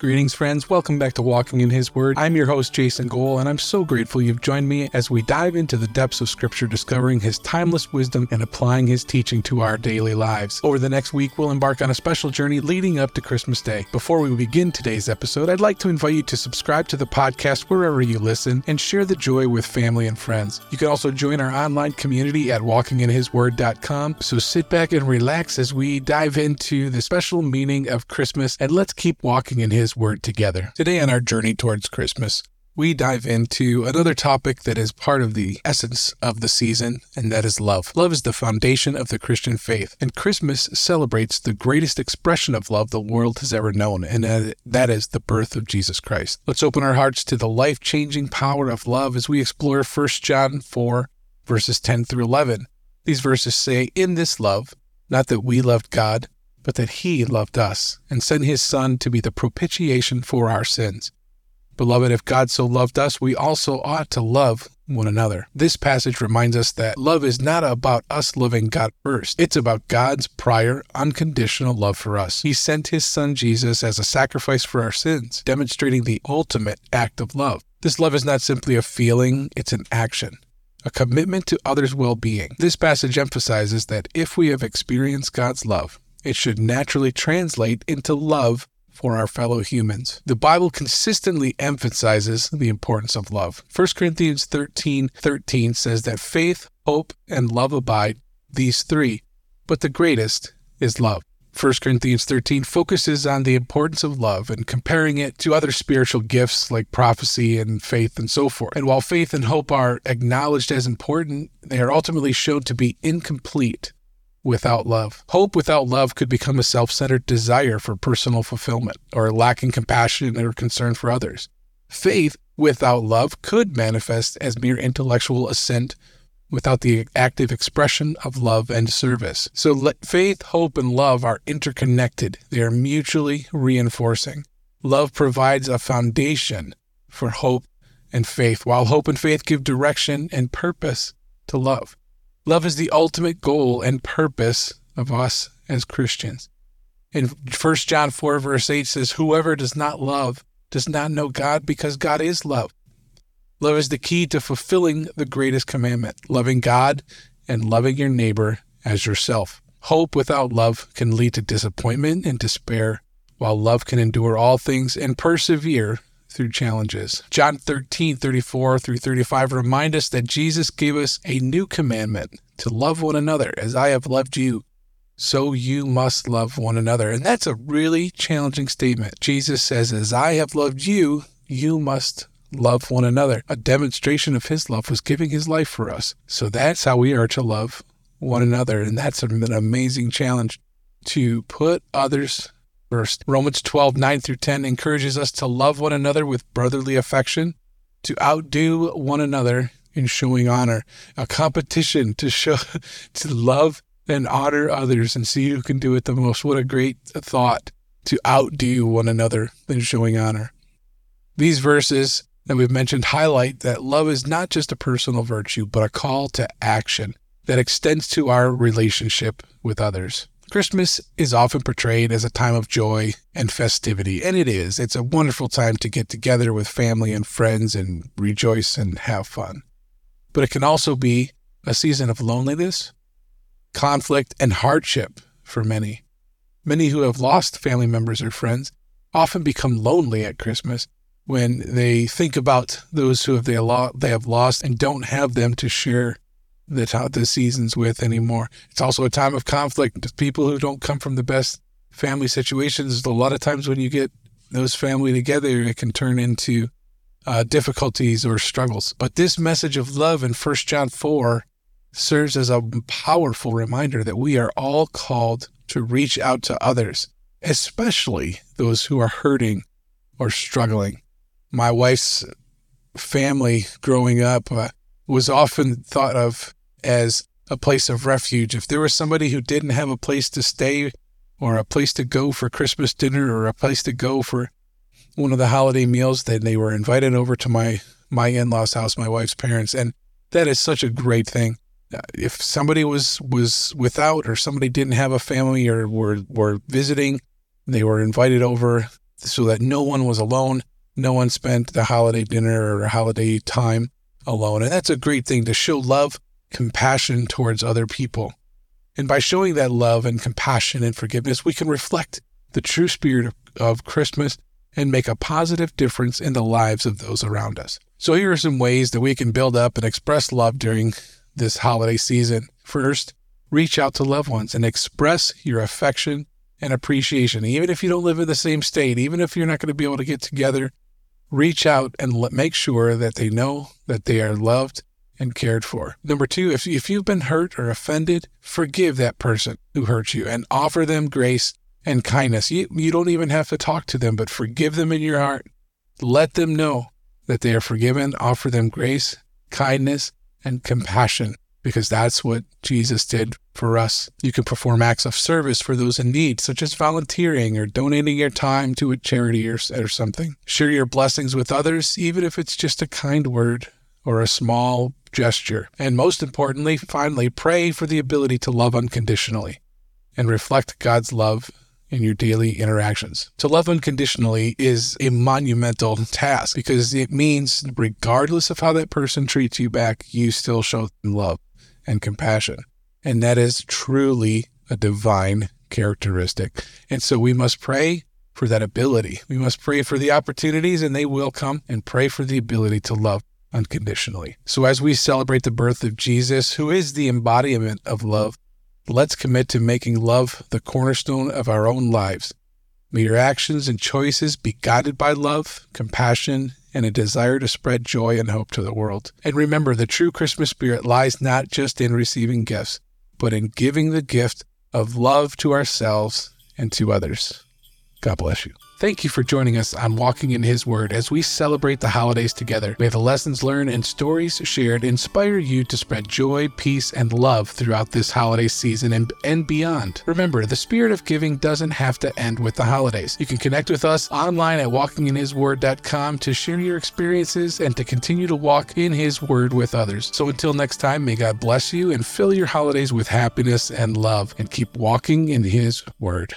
Greetings, friends. Welcome back to Walking in His Word. I'm your host, Jason Goal, and I'm so grateful you've joined me as we dive into the depths of Scripture, discovering His timeless wisdom and applying His teaching to our daily lives. Over the next week, we'll embark on a special journey leading up to Christmas Day. Before we begin today's episode, I'd like to invite you to subscribe to the podcast wherever you listen and share the joy with family and friends. You can also join our online community at walkinginhisword.com. So sit back and relax as we dive into the special meaning of Christmas, and let's keep walking in His his Word together. Today, on our journey towards Christmas, we dive into another topic that is part of the essence of the season, and that is love. Love is the foundation of the Christian faith, and Christmas celebrates the greatest expression of love the world has ever known, and that is the birth of Jesus Christ. Let's open our hearts to the life changing power of love as we explore 1 John 4, verses 10 through 11. These verses say, In this love, not that we loved God, but that he loved us and sent his Son to be the propitiation for our sins. Beloved, if God so loved us, we also ought to love one another. This passage reminds us that love is not about us loving God first. It's about God's prior, unconditional love for us. He sent his son Jesus as a sacrifice for our sins, demonstrating the ultimate act of love. This love is not simply a feeling, it's an action a commitment to others' well being. This passage emphasizes that if we have experienced God's love, it should naturally translate into love for our fellow humans. The Bible consistently emphasizes the importance of love. 1 Corinthians 13 13 says that faith, hope, and love abide, these three, but the greatest is love. 1 Corinthians 13 focuses on the importance of love and comparing it to other spiritual gifts like prophecy and faith and so forth. And while faith and hope are acknowledged as important, they are ultimately shown to be incomplete without love. Hope without love could become a self centered desire for personal fulfillment or lacking compassion or concern for others. Faith without love could manifest as mere intellectual assent without the active expression of love and service. So let faith, hope, and love are interconnected, they are mutually reinforcing. Love provides a foundation for hope and faith, while hope and faith give direction and purpose to love. Love is the ultimate goal and purpose of us as Christians. In 1 John 4, verse 8 says, Whoever does not love does not know God because God is love. Love is the key to fulfilling the greatest commandment, loving God and loving your neighbor as yourself. Hope without love can lead to disappointment and despair, while love can endure all things and persevere through challenges. John 13, 34 through 35 remind us that Jesus gave us a new commandment to love one another as I have loved you. So you must love one another. And that's a really challenging statement. Jesus says, As I have loved you, you must love one another. A demonstration of his love was giving his life for us. So that's how we are to love one another. And that's an amazing challenge to put others First, Romans 12, 9 through 10 encourages us to love one another with brotherly affection, to outdo one another in showing honor, a competition to show, to love and honor others and see who can do it the most. What a great thought to outdo one another in showing honor. These verses that we've mentioned highlight that love is not just a personal virtue, but a call to action that extends to our relationship with others. Christmas is often portrayed as a time of joy and festivity, and it is. It's a wonderful time to get together with family and friends and rejoice and have fun. But it can also be a season of loneliness, conflict, and hardship for many. Many who have lost family members or friends often become lonely at Christmas when they think about those who have they, they have lost and don't have them to share the the seasons with anymore. It's also a time of conflict. People who don't come from the best family situations, a lot of times when you get those family together, it can turn into uh, difficulties or struggles. But this message of love in 1 John 4 serves as a powerful reminder that we are all called to reach out to others, especially those who are hurting or struggling. My wife's family growing up uh, was often thought of as a place of refuge. If there was somebody who didn't have a place to stay or a place to go for Christmas dinner or a place to go for one of the holiday meals, then they were invited over to my my in-laws house, my wife's parents, and that is such a great thing. Uh, if somebody was was without or somebody didn't have a family or were were visiting, they were invited over so that no one was alone. No one spent the holiday dinner or holiday time alone. And that's a great thing to show love, compassion towards other people. And by showing that love and compassion and forgiveness, we can reflect the true spirit of, of Christmas and make a positive difference in the lives of those around us. So, here are some ways that we can build up and express love during this holiday season. First, reach out to loved ones and express your affection and appreciation. Even if you don't live in the same state, even if you're not going to be able to get together, reach out and let, make sure that they know that they are loved and cared for. Number two, if, if you've been hurt or offended, forgive that person who hurt you and offer them grace and kindness. You, you don't even have to talk to them, but forgive them in your heart. Let them know that they are forgiven. Offer them grace, kindness, and compassion because that's what Jesus did for us. You can perform acts of service for those in need, such as volunteering or donating your time to a charity or, or something. Share your blessings with others, even if it's just a kind word or a small gesture. And most importantly, finally, pray for the ability to love unconditionally and reflect God's love in your daily interactions. To love unconditionally is a monumental task because it means, regardless of how that person treats you back, you still show them love and compassion. And that is truly a divine characteristic. And so we must pray for that ability. We must pray for the opportunities, and they will come, and pray for the ability to love unconditionally. So as we celebrate the birth of Jesus, who is the embodiment of love, let's commit to making love the cornerstone of our own lives. May your actions and choices be guided by love, compassion, and a desire to spread joy and hope to the world. And remember, the true Christmas spirit lies not just in receiving gifts, but in giving the gift of love to ourselves and to others. God bless you. Thank you for joining us on Walking in His Word as we celebrate the holidays together. May the lessons learned and stories shared inspire you to spread joy, peace, and love throughout this holiday season and, and beyond. Remember, the spirit of giving doesn't have to end with the holidays. You can connect with us online at walkinginhisword.com to share your experiences and to continue to walk in His Word with others. So until next time, may God bless you and fill your holidays with happiness and love and keep walking in His Word.